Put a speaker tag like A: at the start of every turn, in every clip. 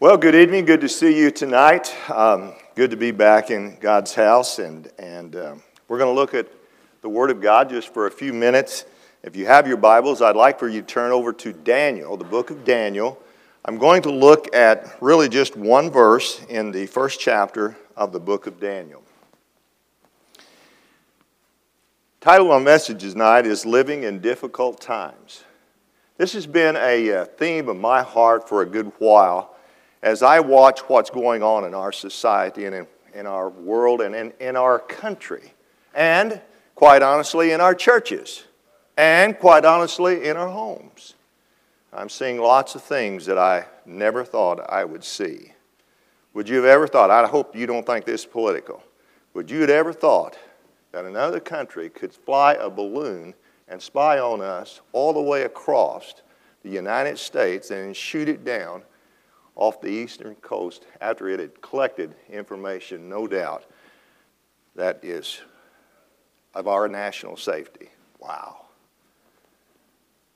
A: Well, good evening. Good to see you tonight. Um, good to be back in God's house, and and um, we're going to look at the Word of God just for a few minutes. If you have your Bibles, I'd like for you to turn over to Daniel, the book of Daniel. I'm going to look at really just one verse in the first chapter of the book of Daniel. Title of our message tonight is Living in Difficult Times. This has been a uh, theme of my heart for a good while as I watch what's going on in our society and in, in our world and in, in our country, and quite honestly, in our churches, and quite honestly, in our homes. I'm seeing lots of things that I never thought I would see. Would you have ever thought, I hope you don't think this is political, would you have ever thought that another country could fly a balloon and spy on us all the way across the United States and shoot it down off the eastern coast after it had collected information, no doubt, that is of our national safety. Wow.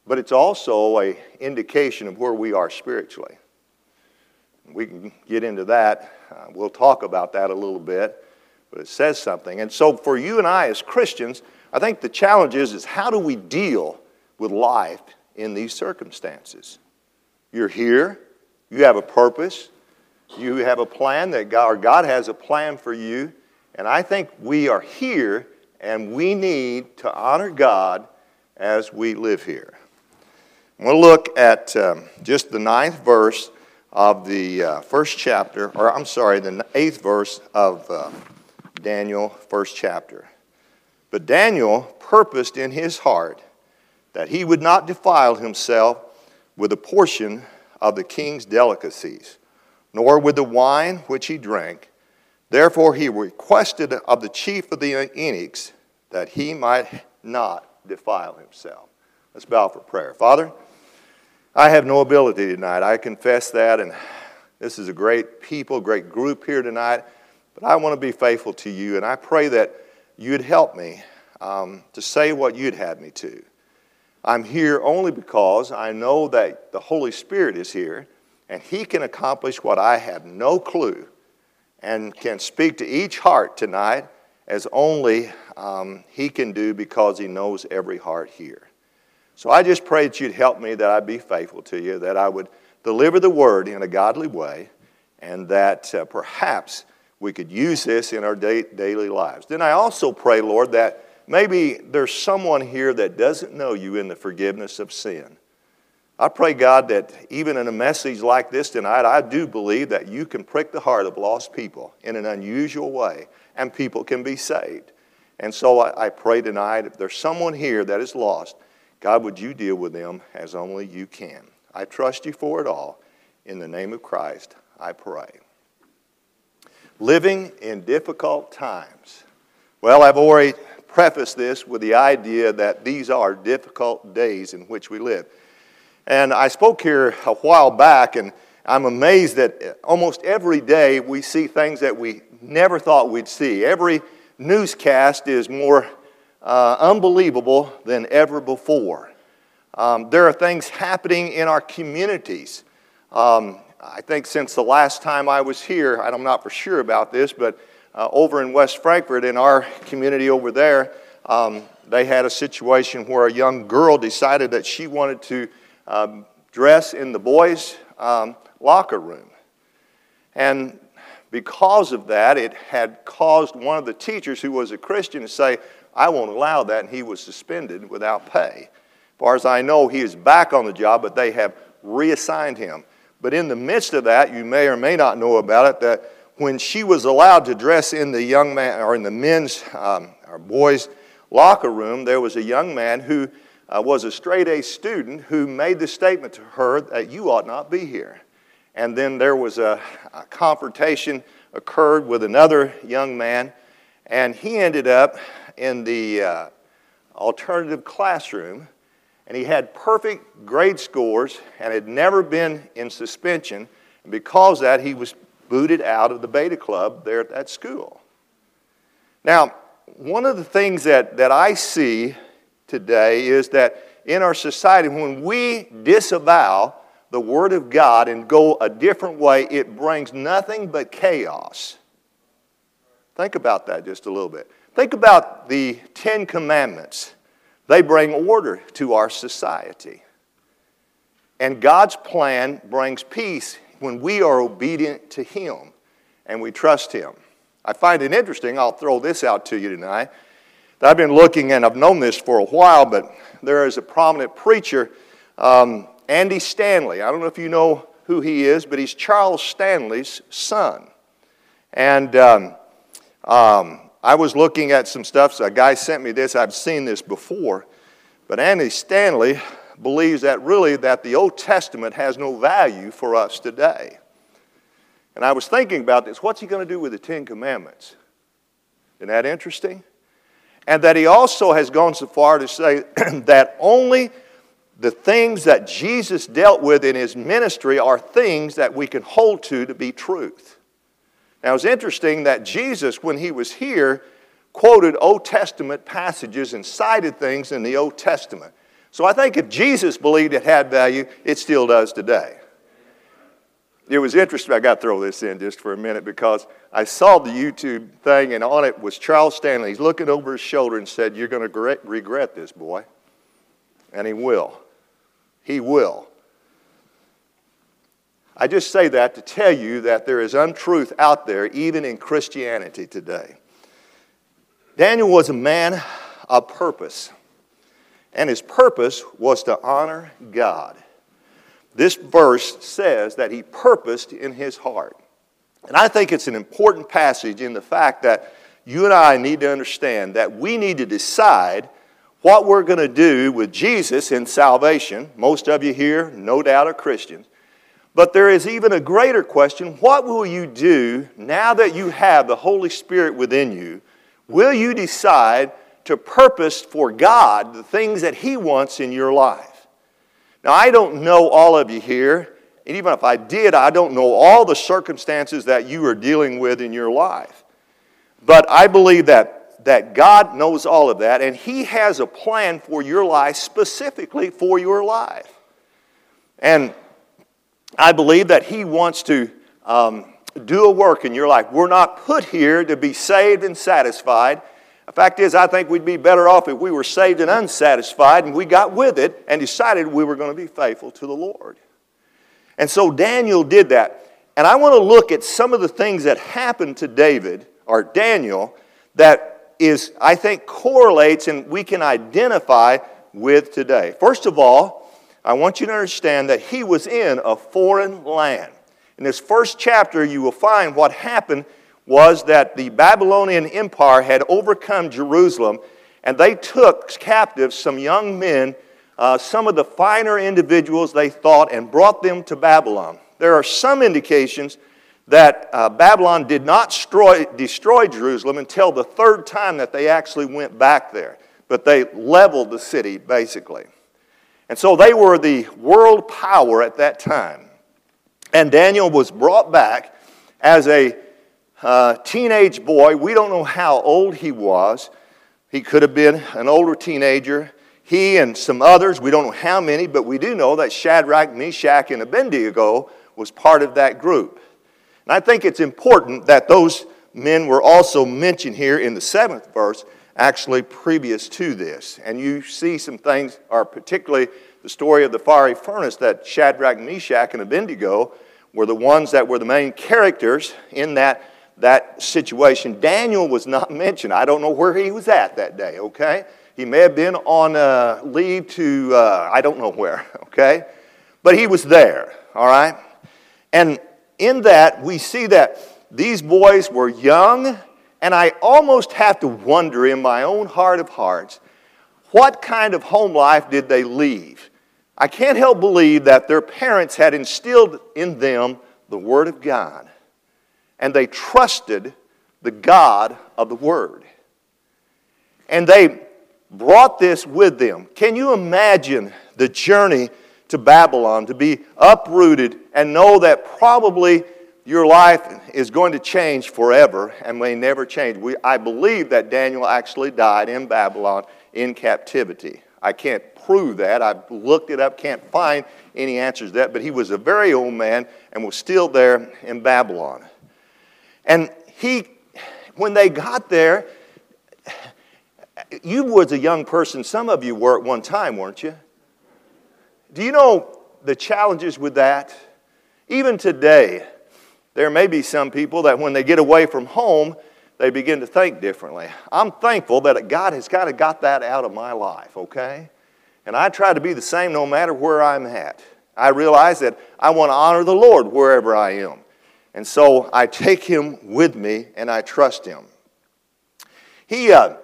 A: But it's also a indication of where we are spiritually. We can get into that. Uh, we'll talk about that a little bit, but it says something. And so for you and I as Christians, I think the challenge is, is how do we deal with life in these circumstances? You're here, you have a purpose. You have a plan that God, or God has a plan for you. And I think we are here and we need to honor God as we live here. To look at um, just the ninth verse of the uh, first chapter, or I'm sorry, the eighth verse of uh, Daniel, first chapter. But Daniel purposed in his heart that he would not defile himself with a portion of the king's delicacies, nor with the wine which he drank. Therefore he requested of the chief of the eunuchs that he might not defile himself. Let's bow for prayer. Father, I have no ability tonight. I confess that, and this is a great people, great group here tonight. But I want to be faithful to you, and I pray that you'd help me um, to say what you'd have me to. I'm here only because I know that the Holy Spirit is here and He can accomplish what I have no clue and can speak to each heart tonight as only um, He can do because He knows every heart here. So I just pray that you'd help me, that I'd be faithful to you, that I would deliver the word in a godly way, and that uh, perhaps we could use this in our daily lives. Then I also pray, Lord, that maybe there's someone here that doesn't know you in the forgiveness of sin. I pray, God, that even in a message like this tonight, I do believe that you can prick the heart of lost people in an unusual way, and people can be saved. And so I, pray tonight, if there's someone here that is lost, God, would you deal with them as only you can? I trust you for it all. In the name of Christ, I pray. Living in difficult times. Well, I've already preface this with the idea that these are difficult days in which we live. And I spoke here a while back, and I'm amazed that almost every day we see things that we never thought we'd see. Every newscast is more uh, unbelievable than ever before. Um, there are things happening in our communities. Um, I think since the last time I was here, and I'm not for sure about this, but uh, over in West Frankfort, in our community over there, um, they had a situation where a young girl decided that she wanted to um, dress in the boys' um, locker room. And because of that, it had caused one of the teachers who was a Christian to say, I won't allow that, and he was suspended without pay. As far as I know, he is back on the job, but they have reassigned him. But in the midst of that, you may or may not know about it, that when she was allowed to dress in the young man or in the men's um, or boys' locker room, there was a young man who uh, was a straight A student who made the statement to her that you ought not be here. And then there was a, a confrontation occurred with another young man, and he ended up in the uh, alternative classroom, and he had perfect grade scores and had never been in suspension. And because that, he was booted out of the beta club there at that school. Now, one of the things that, that I see today is that in our society, when we disavow the Word of God and go a different way, it brings nothing but chaos. Think about that just a little bit. Think about the Ten Commandments. They bring order to our society. And God's plan brings peace when we are obedient to Him and we trust Him. I find it interesting, I'll throw this out to you tonight. That I've been looking, and I've known this for a while, but there is a prominent preacher, um, Andy Stanley. I don't know if you know who he is, but he's Charles Stanley's son. And um, um, I was looking at some stuff, so a guy sent me this. I've seen this before. But Andy Stanley believes that really that the Old Testament has no value for us today. And I was thinking about this. What's he going to do with the Ten Commandments? Isn't that interesting? And that he also has gone so far to say that only the things that Jesus dealt with in his ministry are things that we can hold to to be truth. Now, it's interesting that Jesus, when he was here, quoted Old Testament passages and cited things in the Old Testament. So I think if Jesus believed it had value, it still does today. It was interesting. I got to throw this in just for a minute because I saw the YouTube thing, and on it was Charles Stanley. He's looking over his shoulder and said, You're going to regret this, boy. And he will. He will. I just say that to tell you that there is untruth out there, even in Christianity today. Daniel was a man of purpose, and his purpose was to honor God. This verse says that he purposed in his heart. And I think it's an important passage in the fact that you and I need to understand that we need to decide what we're going to do with Jesus in salvation. Most of you here, no doubt, are Christians. But there is even a greater question what will you do now that you have the Holy Spirit within you? Will you decide to purpose for God the things that He wants in your life? Now, I don't know all of you here, and even if I did, I don't know all the circumstances that you are dealing with in your life. But I believe that, that God knows all of that, and He has a plan for your life, specifically for your life. And I believe that He wants to um, do a work in your life. We're not put here to be saved and satisfied. The fact is, I think we'd be better off if we were saved and unsatisfied and we got with it and decided we were going to be faithful to the Lord. And so Daniel did that. And I want to look at some of the things that happened to David or Daniel that is, I think, correlates and we can identify with today. First of all, I want you to understand that he was in a foreign land. In this first chapter, you will find what happened was that the Babylonian Empire had overcome Jerusalem and they took captive some young men, uh, some of the finer individuals they thought, and brought them to Babylon. There are some indications that uh, Babylon did not destroy, destroy Jerusalem until the third time that they actually went back there, but they leveled the city basically. And so they were the world power at that time. And Daniel was brought back as a teenage boy. We don't know how old he was. He could have been an older teenager. He and some others, we don't know how many, but we do know that Shadrach, Meshach, and Abednego was part of that group. And I think it's important that those men were also mentioned here in the seventh verse actually previous to this. And you see some things, or particularly the story of the fiery furnace, that Shadrach, Meshach, and Abednego were the ones that were the main characters in that, that situation. Daniel was not mentioned. I don't know where he was at that day, okay? He may have been on uh, leave to, uh, I don't know where, okay? But he was there, all right? And in that, we see that these boys were young and I almost have to wonder in my own heart of hearts what kind of home life did they leave? I can't help believe that their parents had instilled in them the Word of God, and they trusted the God of the Word. And they brought this with them. Can you imagine the journey to Babylon to be uprooted and know that probably your life is going to change forever and may never change. We, I believe that Daniel actually died in Babylon in captivity. I can't prove that. I've looked it up, can't find any answers to that, but he was a very old man and was still there in Babylon. And he, when they got there, you was a young person. Some of you were at one time, weren't you? Do you know the challenges with that? Even today, there may be some people that when they get away from home, they begin to think differently. I'm thankful that God has kind of got that out of my life, okay? And I try to be the same no matter where I'm at. I realize that I want to honor the Lord wherever I am. And so I take him with me and I trust him. He, uh,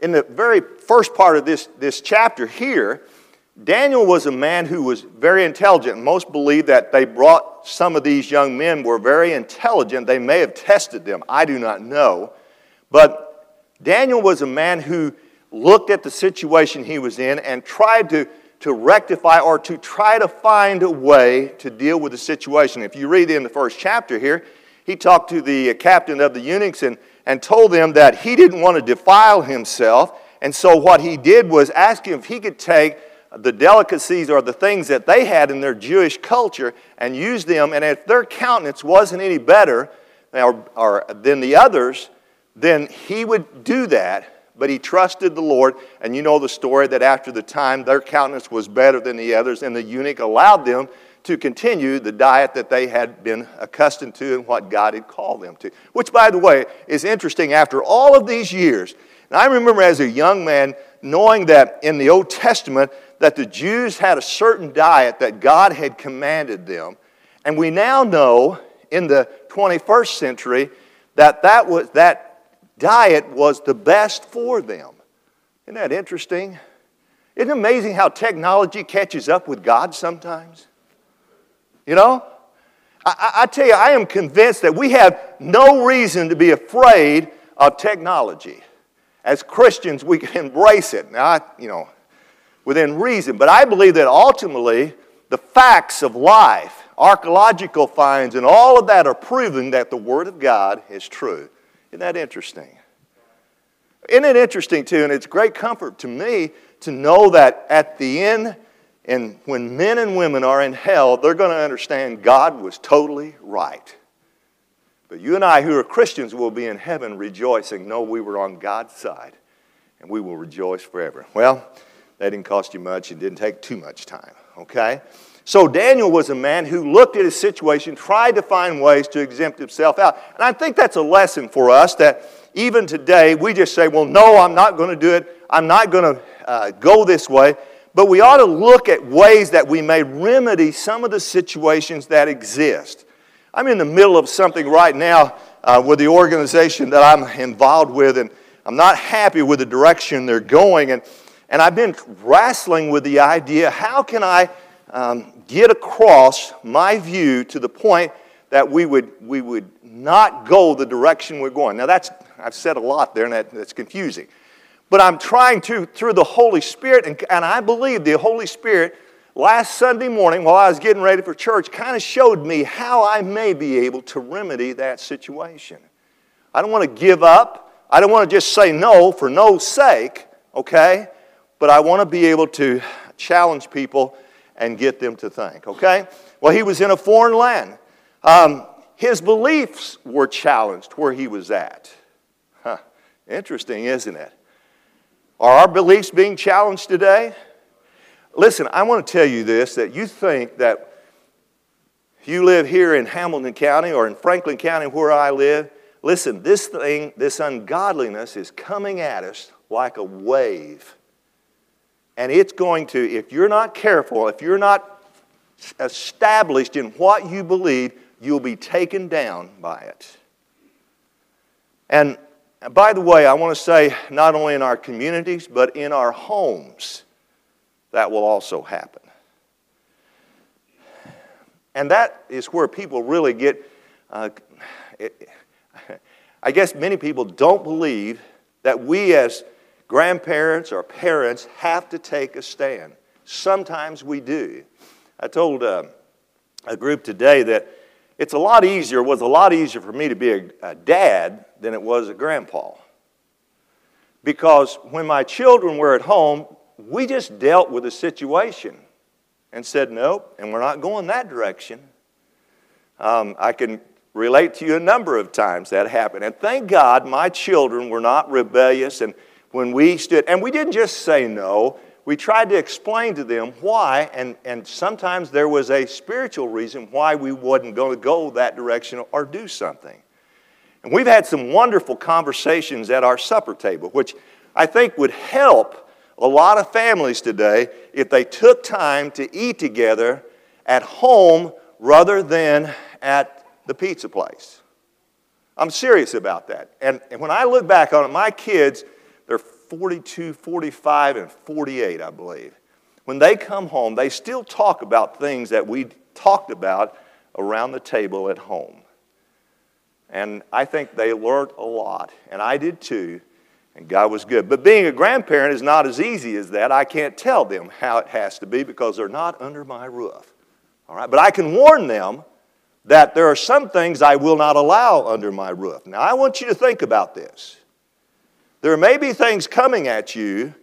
A: in the very first part of this, this chapter here, Daniel was a man who was very intelligent. Most believe that they brought some of these young men were very intelligent. They may have tested them. I do not know. But Daniel was a man who looked at the situation he was in and tried to, to rectify or to try to find a way to deal with the situation. If you read in the first chapter here, he talked to the captain of the eunuchs and, and told them that he didn't want to defile himself. And so what he did was ask him if he could take the delicacies or the things that they had in their Jewish culture and use them. And if their countenance wasn't any better or, or, than the others, then he would do that. But he trusted the Lord. And you know the story that after the time, their countenance was better than the others, and the eunuch allowed them to continue the diet that they had been accustomed to and what God had called them to. Which, by the way, is interesting after all of these years. And I remember as a young man knowing that in the Old Testament, that the Jews had a certain diet that God had commanded them. And we now know in the 21st century that that, was, that diet was the best for them. Isn't that interesting? Isn't it amazing how technology catches up with God sometimes? You know? I, I, tell you, I am convinced that we have no reason to be afraid of technology. As Christians, we can embrace it. Now, I, you know, within reason. But I believe that ultimately, the facts of life, archaeological finds, and all of that are proving that the Word of God is true. Isn't that interesting? Isn't it interesting, too? And it's great comfort to me to know that at the end, and when men and women are in hell, they're going to understand God was totally right. But you and I, who are Christians, will be in heaven rejoicing. No, we were on God's side, and we will rejoice forever. Well, that didn't cost you much. It didn't take too much time, okay? So Daniel was a man who looked at his situation, tried to find ways to exempt himself out. And I think that's a lesson for us that even today we just say, well, no, I'm not going to do it. I'm not going to uh, go this way. But we ought to look at ways that we may remedy some of the situations that exist. I'm in the middle of something right now uh, with the organization that I'm involved with, and I'm not happy with the direction they're going. And and I've been wrestling with the idea how can I um, get across my view to the point that we would, we would not go the direction we're going. Now, that's, I've said a lot there, and that, that's confusing. But I'm trying to, through the Holy Spirit, and, and I believe the Holy Spirit last Sunday morning while I was getting ready for church kind of showed me how I may be able to remedy that situation. I don't want to give up. I don't want to just say no for no sake, okay? but I want to be able to challenge people and get them to think, okay? Well, he was in a foreign land. Um, his beliefs were challenged where he was at. Huh. Interesting, isn't it? Are our beliefs being challenged today? Listen, I want to tell you this that you think that you live here in Hamilton County or in Franklin County where I live. Listen, this thing, this ungodliness is coming at us like a wave. And it's going to, if you're not careful, if you're not established in what you believe, you'll be taken down by it. And by the way, I want to say not only in our communities, but in our homes, that will also happen. And that is where people really get, uh, it, I guess many people don't believe that we as grandparents or parents have to take a stand. Sometimes we do. I told uh, a group today that it's a lot easier, was a lot easier for me to be a, a dad than it was a grandpa. Because when my children were at home, we just dealt with the situation and said, nope, and we're not going that direction. Um, I can relate to you a number of times that happened. And thank God my children were not rebellious. And when we stood, and we didn't just say no, we tried to explain to them why, and, and sometimes there was a spiritual reason why we wasn't going to go that direction or do something. And we've had some wonderful conversations at our supper table, which I think would help a lot of families today if they took time to eat together at home rather than at the pizza place. I'm serious about that. And, and when I look back on it, my kids, they're 42, 45, and 48, I believe. When they come home, they still talk about things that we talked about around the table at home. And I think they learned a lot, and I did too, and God was good. But being a grandparent is not as easy as that. I can't tell them how it has to be because they're not under my roof. All right? But I can warn them that there are some things I will not allow under my roof. Now, I want you to think about this. There may be things coming at you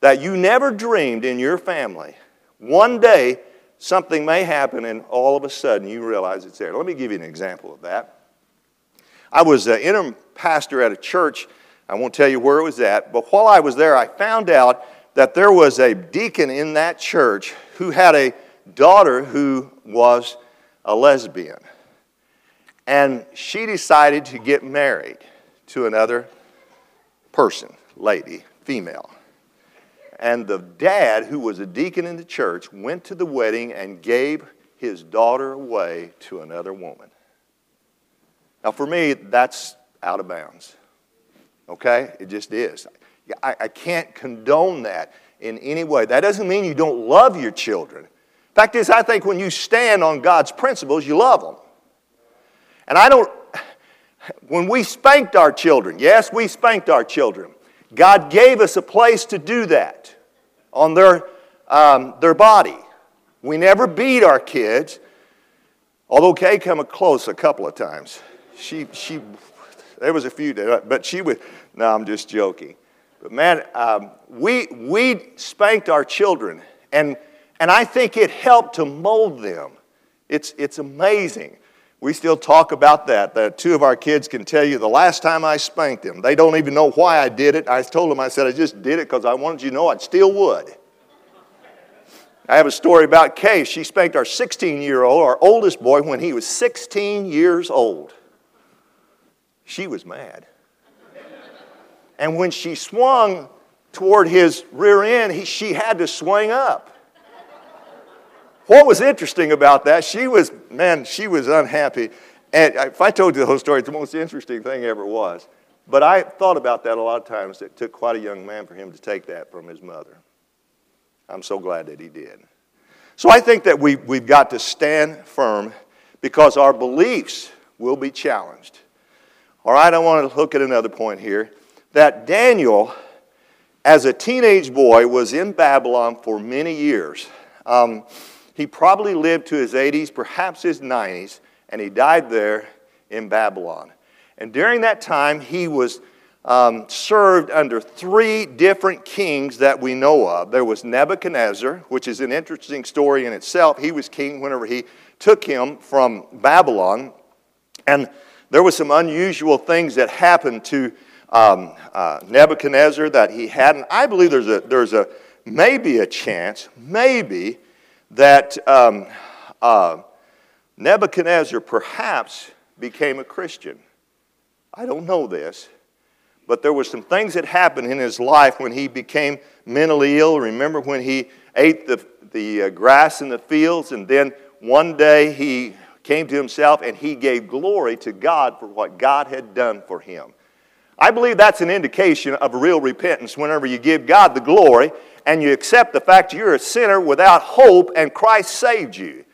A: that you never dreamed in your family. One day, something may happen, and all of a sudden you realize it's there. Let me give you an example of that. I was an interim pastor at a church I won't tell you where it was at, but while I was there, I found out that there was a deacon in that church who had a daughter who was a lesbian. And she decided to get married to another person, lady, female. And the dad, who was a deacon in the church, went to the wedding and gave his daughter away to another woman. Now, for me, that's out of bounds okay? It just is. I, I can't condone that in any way. That doesn't mean you don't love your children. Fact is, I think when you stand on God's principles, you love them. And I don't, when we spanked our children, yes, we spanked our children. God gave us a place to do that on their, um, their body. We never beat our kids, although Kay come close a couple of times. She, she, there was a few, but she would, no, I'm just joking. But man, um, we, we spanked our children, and, and I think it helped to mold them. It's, it's amazing. We still talk about that. The two of our kids can tell you the last time I spanked them. They don't even know why I did it. I told them, I said, I just did it because I wanted you to know I still would. I have a story about Kay. She spanked our 16 year old, our oldest boy, when he was 16 years old. She was mad. And when she swung toward his rear end, he, she had to swing up. What was interesting about that, she was, man, she was unhappy. And if I told you the whole story, it's the most interesting thing ever was. But I thought about that a lot of times. It took quite a young man for him to take that from his mother. I'm so glad that he did. So I think that we, we've got to stand firm because our beliefs will be challenged. All right, I want to look at another point here that Daniel, as a teenage boy, was in Babylon for many years. Um, he probably lived to his 80s, perhaps his 90s, and he died there in Babylon. And during that time, he was um, served under three different kings that we know of. There was Nebuchadnezzar, which is an interesting story in itself. He was king whenever he took him from Babylon. And there were some unusual things that happened to um, uh, Nebuchadnezzar that he hadn't. I believe there's a, there's a maybe a chance, maybe, that um, uh, Nebuchadnezzar perhaps became a Christian. I don't know this, but there were some things that happened in his life when he became mentally ill. Remember when he ate the, the uh, grass in the fields, and then one day he came to himself and he gave glory to God for what God had done for him. I believe that's an indication of real repentance whenever you give God the glory and you accept the fact you're a sinner without hope and Christ saved you.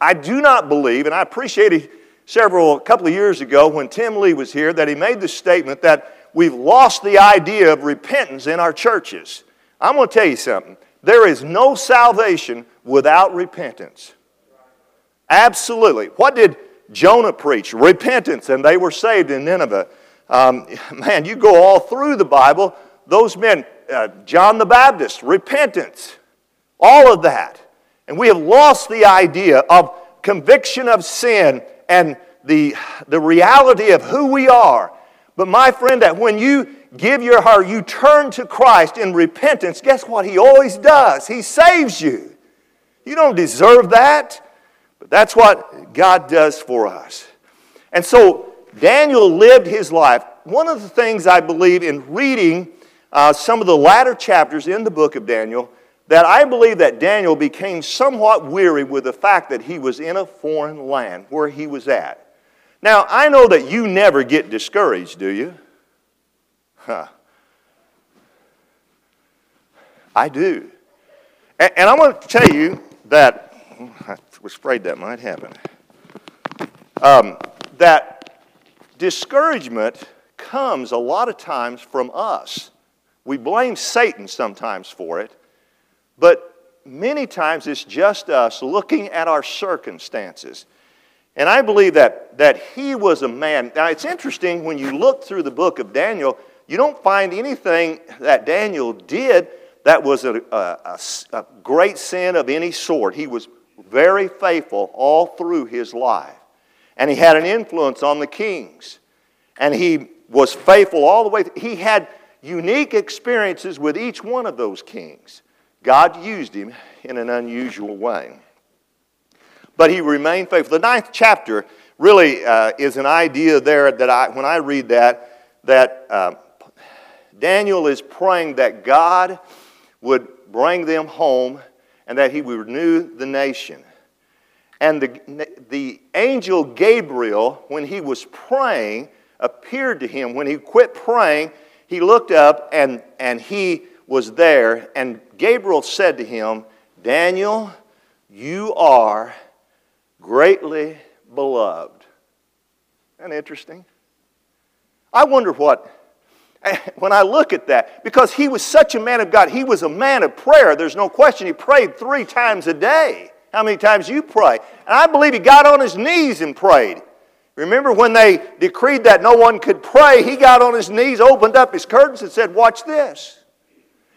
A: I do not believe, and I appreciated several, a couple of years ago when Tim Lee was here, that he made the statement that we've lost the idea of repentance in our churches. I'm going to tell you something. There is no salvation without repentance. Absolutely. What did Jonah preach? Repentance, and they were saved in Nineveh. Um, man, you go all through the Bible, those men, uh, John the Baptist, repentance, all of that. And we have lost the idea of conviction of sin and the, the reality of who we are. But my friend, that when you give your heart, you turn to Christ in repentance, guess what He always does? He saves you. You don't deserve that, but that's what God does for us. And so Daniel lived his life. One of the things I believe in reading uh, some of the latter chapters in the book of Daniel, that I believe that Daniel became somewhat weary with the fact that he was in a foreign land where he was at. Now, I know that you never get discouraged, do you? Huh. I do. And, and I want to tell you that, I was afraid that might happen, um, that discouragement comes a lot of times from us. We blame Satan sometimes for it, but many times it's just us looking at our circumstances. And I believe that, that he was a man. Now, it's interesting when you look through the book of Daniel, you don't find anything that Daniel did that was a, a, a, great sin of any sort. He was very faithful all through his life. And he had an influence on the kings. And he was faithful all the way. He had unique experiences with each one of those kings. God used him in an unusual way. But he remained faithful. The ninth chapter really uh, is an idea there that I, when I read that, that uh, Daniel is praying that God would bring them home and that he would renew the nation. And the, the angel Gabriel, when he was praying, appeared to him. When he quit praying, he looked up and, and he was there. And Gabriel said to him, Daniel, you are greatly beloved. Isn't interesting? I wonder what, when I look at that, because he was such a man of God, he was a man of prayer. There's no question. He prayed three times a day. How many times you pray? And I believe he got on his knees and prayed. Remember when they decreed that no one could pray, he got on his knees, opened up his curtains, and said, Watch this.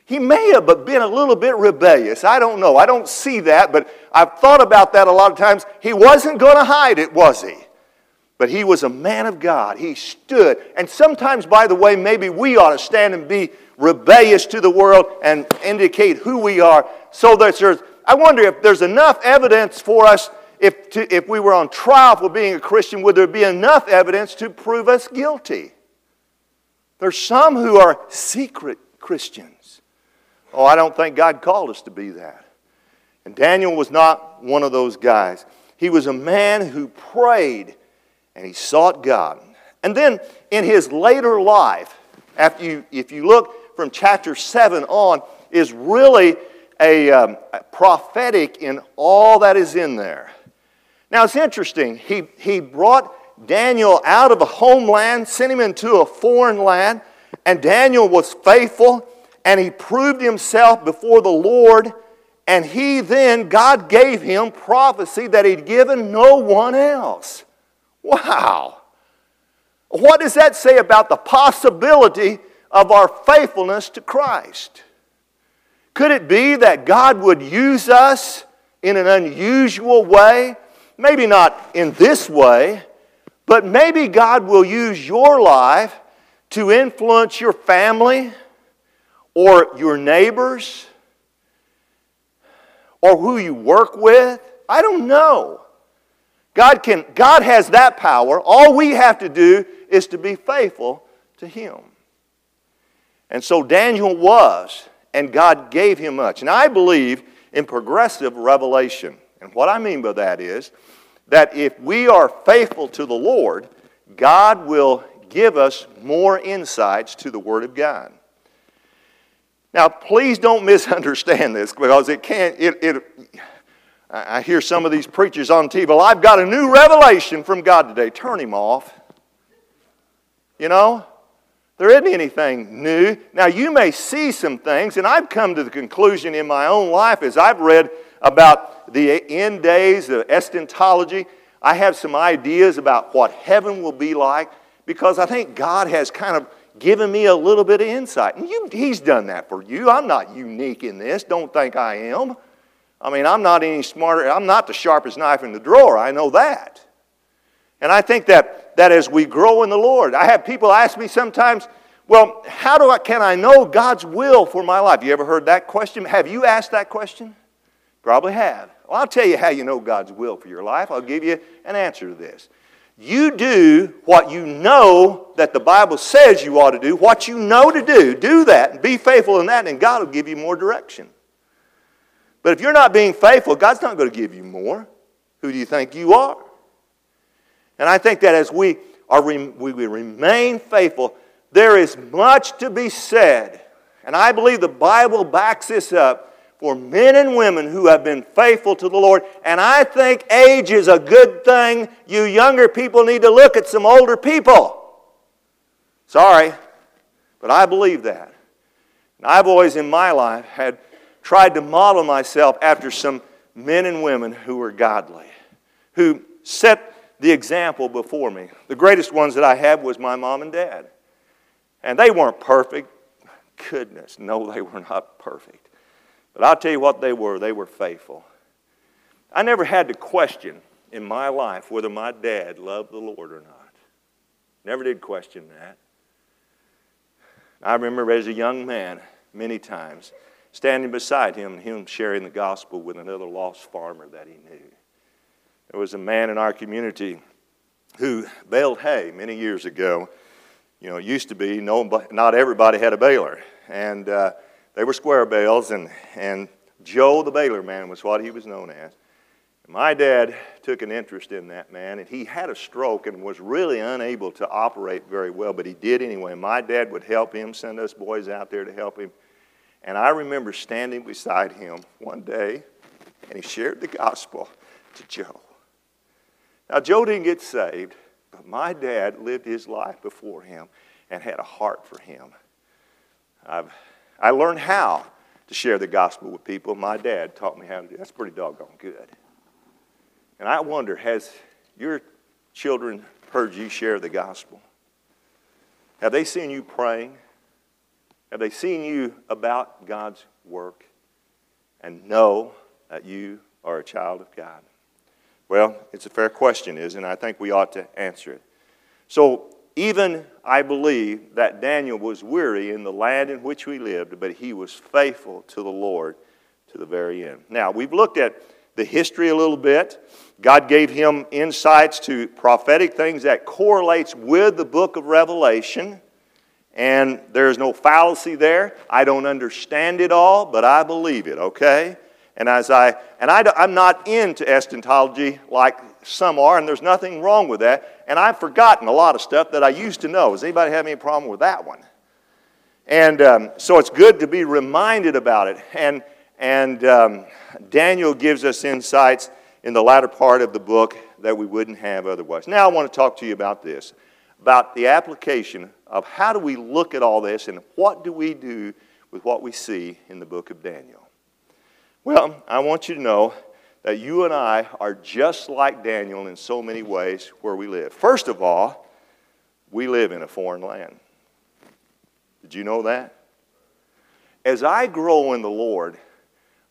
A: He may have been a little bit rebellious. I don't know. I don't see that, but I've thought about that a lot of times. He wasn't going to hide it, was he? But he was a man of God. He stood. And sometimes, by the way, maybe we ought to stand and be rebellious to the world and indicate who we are so that there's, I wonder if there's enough evidence for us if, to, if we were on trial for being a Christian, would there be enough evidence to prove us guilty? There's some who are secret Christians. Oh, I don't think God called us to be that. And Daniel was not one of those guys. He was a man who prayed and he sought God. And then in his later life, after you, if you look from chapter 7 on, is really a, um, a prophetic in all that is in there. Now it's interesting. He, he brought Daniel out of a homeland, sent him into a foreign land, and Daniel was faithful and he proved himself before the Lord. And he then, God gave him prophecy that he'd given no one else. Wow. What does that say about the possibility of our faithfulness to Christ? Could it be that God would use us in an unusual way? Maybe not in this way, but maybe God will use your life to influence your family or your neighbors or who you work with. I don't know. God, can, God has that power. All we have to do is to be faithful to Him. And so Daniel was, and God gave him much. And I believe in progressive revelation. And what I mean by that is that if we are faithful to the Lord, God will give us more insights to the Word of God. Now, please don't misunderstand this because it can't, it, it, I hear some of these preachers on TV, well, I've got a new revelation from God today. Turn him off. You know? There isn't anything new. Now, you may see some things, and I've come to the conclusion in my own life as I've read about the end days, the eschatology. I have some ideas about what heaven will be like because I think God has kind of given me a little bit of insight. And you, he's done that for you. I'm not unique in this. Don't think I am. I mean, I'm not any smarter. I'm not the sharpest knife in the drawer. I know that. And I think that, that as we grow in the Lord, I have people ask me sometimes, well, how do I, can I know God's will for my life? You ever heard that question? Have you asked that question? Probably have. Well, I'll tell you how you know God's will for your life. I'll give you an answer to this. You do what you know that the Bible says you ought to do, what you know to do. Do that and be faithful in that, and God will give you more direction. But if you're not being faithful, God's not going to give you more. Who do you think you are? And I think that as we, are, we remain faithful, there is much to be said. And I believe the Bible backs this up for men and women who have been faithful to the Lord. And I think age is a good thing. You younger people need to look at some older people. Sorry, but I believe that. And I've always in my life had tried to model myself after some men and women who were godly, who set the example before me. The greatest ones that I had was my mom and dad. And they weren't perfect. Goodness, no, they were not perfect. But I'll tell you what they were they were faithful. I never had to question in my life whether my dad loved the Lord or not. Never did question that. I remember as a young man, many times, standing beside him and him sharing the gospel with another lost farmer that he knew. There was a man in our community who baled hay many years ago. You know, it used to be no, not everybody had a baler. And uh, they were square bales, and, and Joe the baler man was what he was known as. My dad took an interest in that man, and he had a stroke and was really unable to operate very well, but he did anyway. My dad would help him, send us boys out there to help him. And I remember standing beside him one day, and he shared the gospel to Joe. Now, Joe didn't get saved, but my dad lived his life before him and had a heart for him. I've I learned how to share the gospel with people. My dad taught me how to do That's pretty doggone good. And I wonder, has your children heard you share the gospel? Have they seen you praying? Have they seen you about God's work and know that you are a child of God? Well, it's a fair question, isn't it? I think we ought to answer it. So, even I believe that Daniel was weary in the land in which we lived, but he was faithful to the Lord to the very end. Now, we've looked at the history a little bit. God gave him insights to prophetic things that correlates with the book of Revelation. And there's no fallacy there. I don't understand it all, but I believe it, okay? And as I and I, I'm not into eschatology like some are, and there's nothing wrong with that. And I've forgotten a lot of stuff that I used to know. Does anybody have any problem with that one? And um, so it's good to be reminded about it. And, and um, Daniel gives us insights in the latter part of the book that we wouldn't have otherwise. Now I want to talk to you about this about the application of how do we look at all this and what do we do with what we see in the book of Daniel. Well, I want you to know that you and I are just like Daniel in so many ways where we live. First of all, we live in a foreign land. Did you know that? As I grow in the Lord,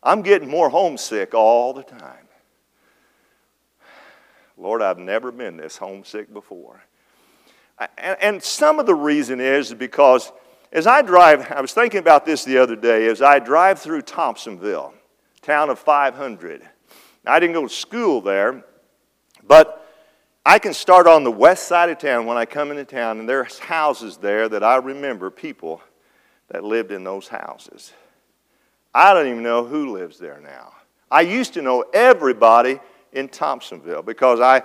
A: I'm getting more homesick all the time. Lord, I've never been this homesick before. And some of the reason is because as I drive, I was thinking about this the other day, as I drive through Thompsonville, town of 500, I didn't go to school there, but I can start on the west side of town when I come into town, and there's houses there that I remember people that lived in those houses. I don't even know who lives there now. I used to know everybody in Thompsonville because I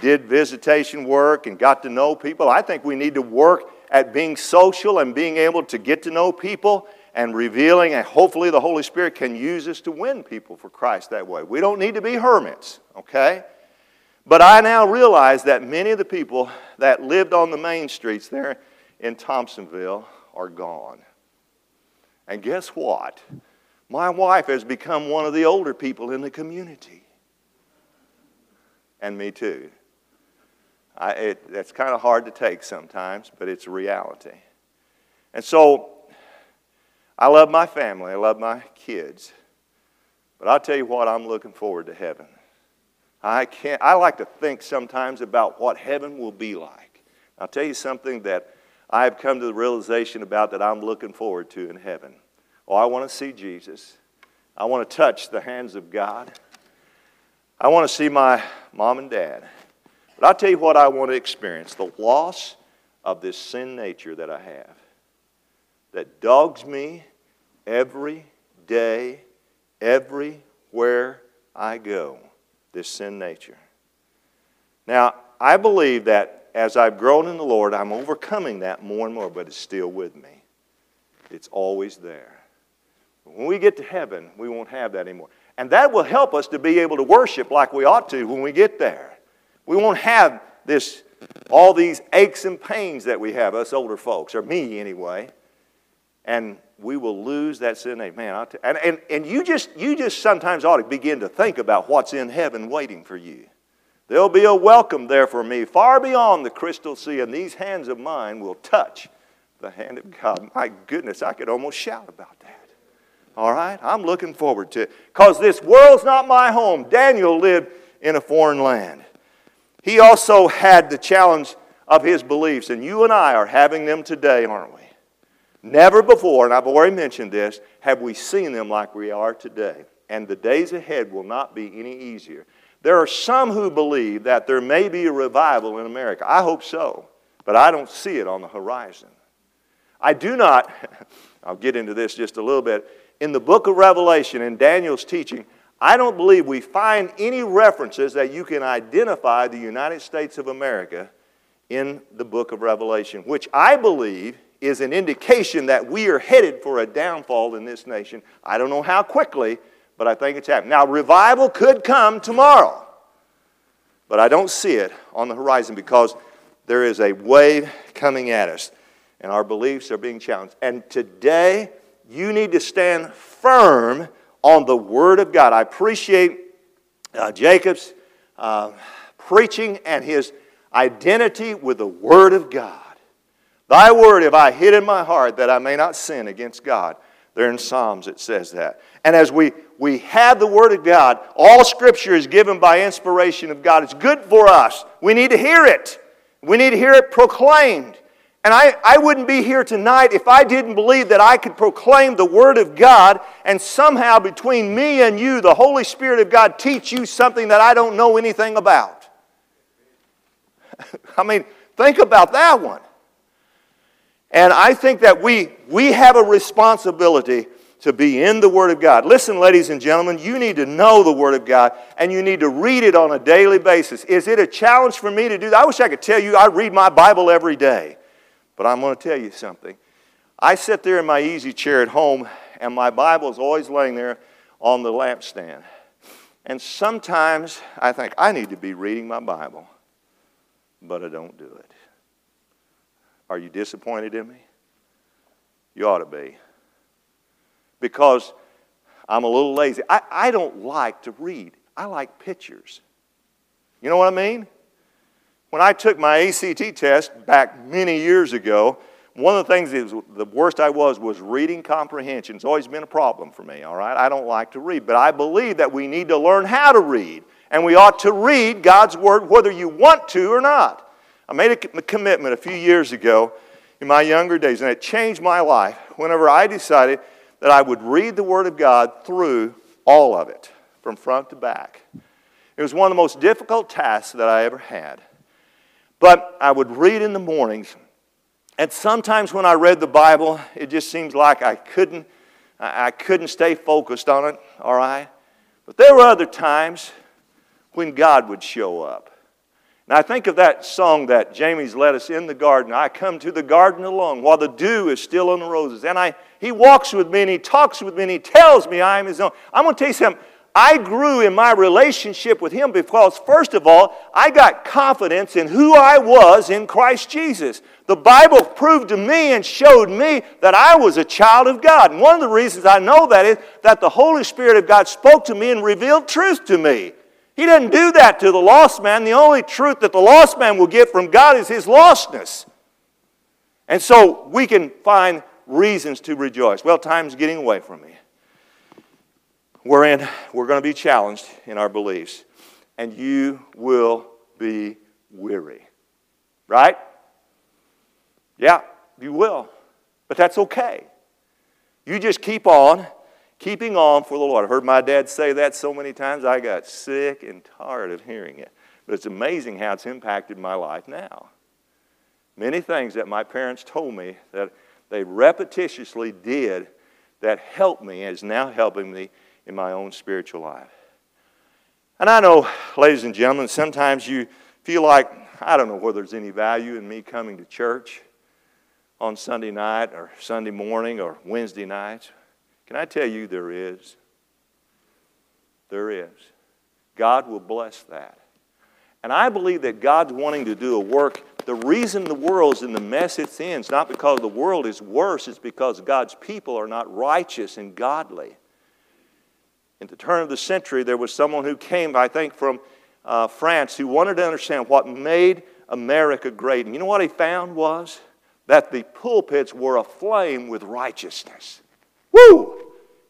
A: did visitation work and got to know people. I think we need to work at being social and being able to get to know people and revealing, and hopefully the Holy Spirit can use us to win people for Christ that way. We don't need to be hermits, okay? But I now realize that many of the people that lived on the main streets there in Thompsonville are gone. And guess what? My wife has become one of the older people in the community. And me too. I, it, that's kind of hard to take sometimes, but it's reality. And so I love my family, I love my kids. But I'll tell you what, I'm looking forward to heaven. I can't I like to think sometimes about what heaven will be like. I'll tell you something that I've come to the realization about that I'm looking forward to in heaven. Oh, I want to see Jesus. I want to touch the hands of God. I want to see my mom and dad. But I'll tell you what I want to experience the loss of this sin nature that I have that dogs me every day, everywhere I go. This sin nature. Now, I believe that as I've grown in the Lord, I'm overcoming that more and more, but it's still with me. It's always there. When we get to heaven, we won't have that anymore. And that will help us to be able to worship like we ought to when we get there. We won't have this, all these aches and pains that we have, us older folks, or me anyway. And we will lose that sin. Man, t- and, and, and you, just, you just sometimes ought to begin to think about what's in heaven waiting for you. There'll be a welcome there for me far beyond the crystal sea, and these hands of mine will touch the hand of God. My goodness, I could almost shout about that. All right? I'm looking forward to it. Because this world's not my home. Daniel lived in a foreign land. He also had the challenge of his beliefs, and you and I are having them today, aren't we? Never before, and I've already mentioned this, have we seen them like we are today. And the days ahead will not be any easier. There are some who believe that there may be a revival in America. I hope so, but I don't see it on the horizon. I do not, I'll get into this just a little bit in the book of Revelation, in Daniel's teaching, I don't believe we find any references that you can identify the United States of America in the book of Revelation, which I believe is an indication that we are headed for a downfall in this nation. I don't know how quickly, but I think it's happening. Now, revival could come tomorrow, but I don't see it on the horizon because there is a wave coming at us, and our beliefs are being challenged. And today, you need to stand firm on the Word of God. I appreciate uh, Jacob's uh, preaching and his identity with the Word of God. Thy word have I hid in my heart that I may not sin against God. There in Psalms it says that. And as we, we have the Word of God, all Scripture is given by inspiration of God. It's good for us. We need to hear it. We need to hear it proclaimed. And I, I wouldn't be here tonight if I didn't believe that I could proclaim the Word of God and somehow between me and you, the Holy Spirit of God teach you something that I don't know anything about. I mean, think about that one. And I think that we, we have a responsibility to be in the Word of God. Listen, ladies and gentlemen, you need to know the Word of God and you need to read it on a daily basis. Is it a challenge for me to do that? I wish I could tell you I read my Bible every day. But I'm going to tell you something. I sit there in my easy chair at home, and my Bible is always laying there on the lampstand. And sometimes I think I need to be reading my Bible, but I don't do it. Are you disappointed in me? You ought to be. Because I'm a little lazy. I, I don't like to read, I like pictures. You know what I mean? When I took my ACT test back many years ago, one of the things that was the worst I was was reading comprehension. It's always been a problem for me, all right? I don't like to read, but I believe that we need to learn how to read. And we ought to read God's Word whether you want to or not. I made a commitment a few years ago in my younger days, and it changed my life whenever I decided that I would read the Word of God through all of it, from front to back. It was one of the most difficult tasks that I ever had. But I would read in the mornings, and sometimes when I read the Bible, it just seems like I couldn't, I couldn't stay focused on it, all right? But there were other times when God would show up. And I think of that song that Jamie's led us in the garden. I come to the garden alone while the dew is still on the roses. And I, he walks with me and he talks with me and he tells me I am his own. I'm going to tell you something. I grew in my relationship with Him because, first of all, I got confidence in who I was in Christ Jesus. The Bible proved to me and showed me that I was a child of God. And one of the reasons I know that is that the Holy Spirit of God spoke to me and revealed truth to me. He doesn't do that to the lost man. The only truth that the lost man will get from God is his lostness. And so we can find reasons to rejoice. Well, time's getting away from me. We're, in, we're going to be challenged in our beliefs, and you will be weary. Right? Yeah, you will. But that's okay. You just keep on keeping on for the Lord. I heard my dad say that so many times, I got sick and tired of hearing it. But it's amazing how it's impacted my life now. Many things that my parents told me that they repetitiously did that helped me is now helping me in my own spiritual life. And I know, ladies and gentlemen, sometimes you feel like, I don't know whether there's any value in me coming to church on Sunday night or Sunday morning or Wednesday nights. Can I tell you there is? There is. God will bless that. And I believe that God's wanting to do a work. The reason the world's in the mess it's in is not because the world is worse, it's because God's people are not righteous and godly. In the turn of the century, there was someone who came, I think, from uh, France who wanted to understand what made America great. And you know what he found was that the pulpits were aflame with righteousness. Woo!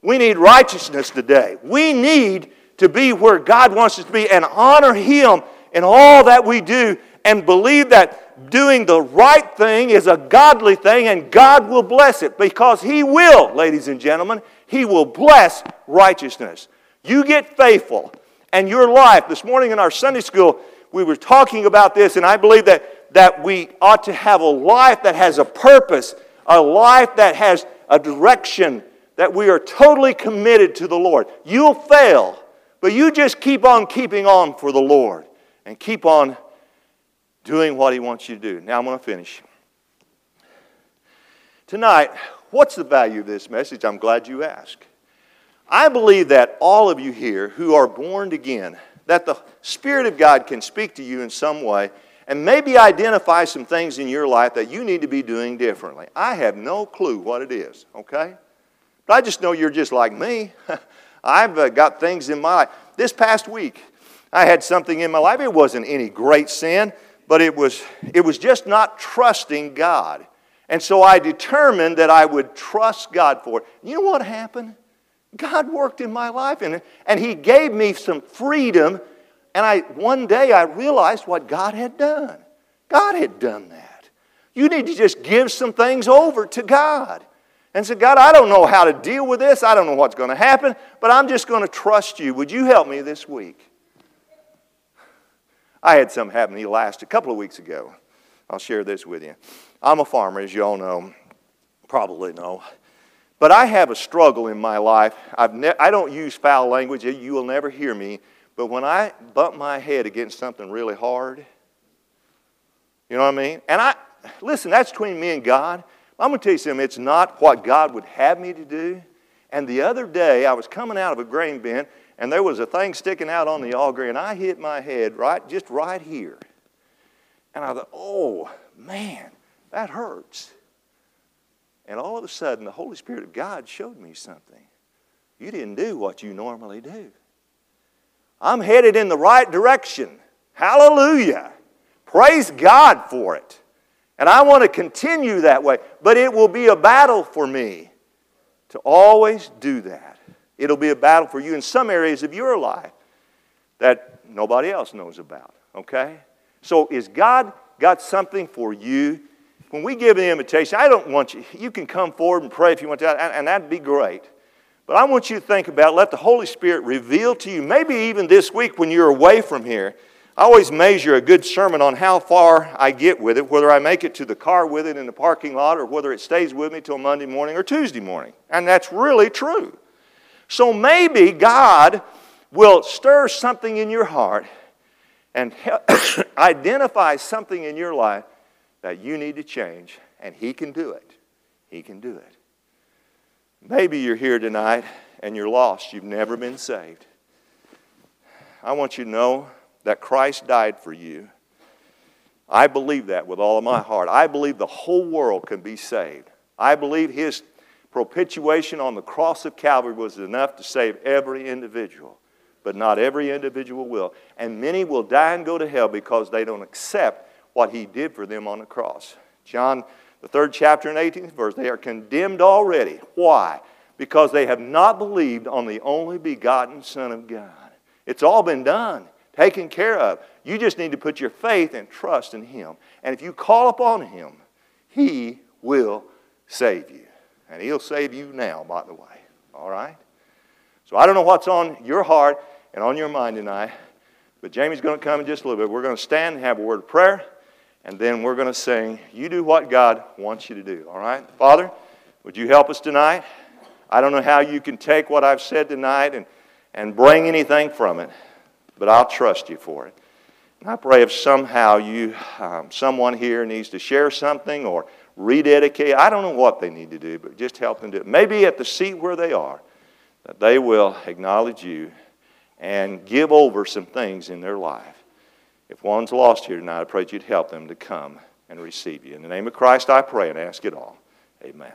A: We need righteousness today. We need to be where God wants us to be and honor Him in all that we do and believe that doing the right thing is a godly thing and God will bless it because He will, ladies and gentlemen. He will bless righteousness. You get faithful and your life. This morning in our Sunday school, we were talking about this, and I believe that, that we ought to have a life that has a purpose, a life that has a direction, that we are totally committed to the Lord. You'll fail, but you just keep on keeping on for the Lord and keep on doing what He wants you to do. Now I'm going to finish. Tonight, what's the value of this message? I'm glad you asked. I believe that all of you here who are born again, that the Spirit of God can speak to you in some way and maybe identify some things in your life that you need to be doing differently. I have no clue what it is, okay? But I just know you're just like me. I've uh, got things in my life. This past week, I had something in my life. It wasn't any great sin, but it was, it was just not trusting God. And so I determined that I would trust God for it. You know what happened? God worked in my life and, and He gave me some freedom. And I, one day I realized what God had done. God had done that. You need to just give some things over to God and say, God, I don't know how to deal with this. I don't know what's going to happen, but I'm just going to trust you. Would you help me this week? I had something happen to last a couple of weeks ago. I'll share this with you. I'm a farmer, as you all know, probably know. But I have a struggle in my life. I've ne- I don't use foul language. You will never hear me. But when I bump my head against something really hard, you know what I mean? And I, listen, that's between me and God. I'm going to tell you something, it's not what God would have me to do. And the other day, I was coming out of a grain bin, and there was a thing sticking out on the auger, and I hit my head right, just right here. And I thought, oh, man, that hurts. And all of a sudden, the Holy Spirit of God showed me something. You didn't do what you normally do. I'm headed in the right direction. Hallelujah. Praise God for it. And I want to continue that way. But it will be a battle for me to always do that. It'll be a battle for you in some areas of your life that nobody else knows about. Okay? So, is God got something for you? When we give an invitation, I don't want you, you can come forward and pray if you want to, and, and that'd be great. But I want you to think about, let the Holy Spirit reveal to you, maybe even this week when you're away from here, I always measure a good sermon on how far I get with it, whether I make it to the car with it in the parking lot or whether it stays with me till Monday morning or Tuesday morning. And that's really true. So maybe God will stir something in your heart and identify something in your life that you need to change, and He can do it. He can do it. Maybe you're here tonight and you're lost. You've never been saved. I want you to know that Christ died for you. I believe that with all of my heart. I believe the whole world can be saved. I believe His propitiation on the cross of Calvary was enough to save every individual, but not every individual will. And many will die and go to hell because they don't accept what He did for them on the cross. John, the third chapter and 18th verse, they are condemned already. Why? Because they have not believed on the only begotten Son of God. It's all been done, taken care of. You just need to put your faith and trust in Him. And if you call upon Him, He will save you. And He'll save you now, by the way. All right? So I don't know what's on your heart and on your mind tonight, but Jamie's going to come in just a little bit. We're going to stand and have a word of prayer, and then we're going to sing, You do what God wants you to do. All right? Father, would you help us tonight? I don't know how you can take what I've said tonight and, and bring anything from it, but I'll trust you for it. And I pray if somehow you, um, someone here needs to share something or rededicate, I don't know what they need to do, but just help them do it. Maybe at the seat where they are, that they will acknowledge you and give over some things in their life. If one's lost here tonight, I pray that you'd help them to come and receive you. In the name of Christ, I pray and ask it all. Amen.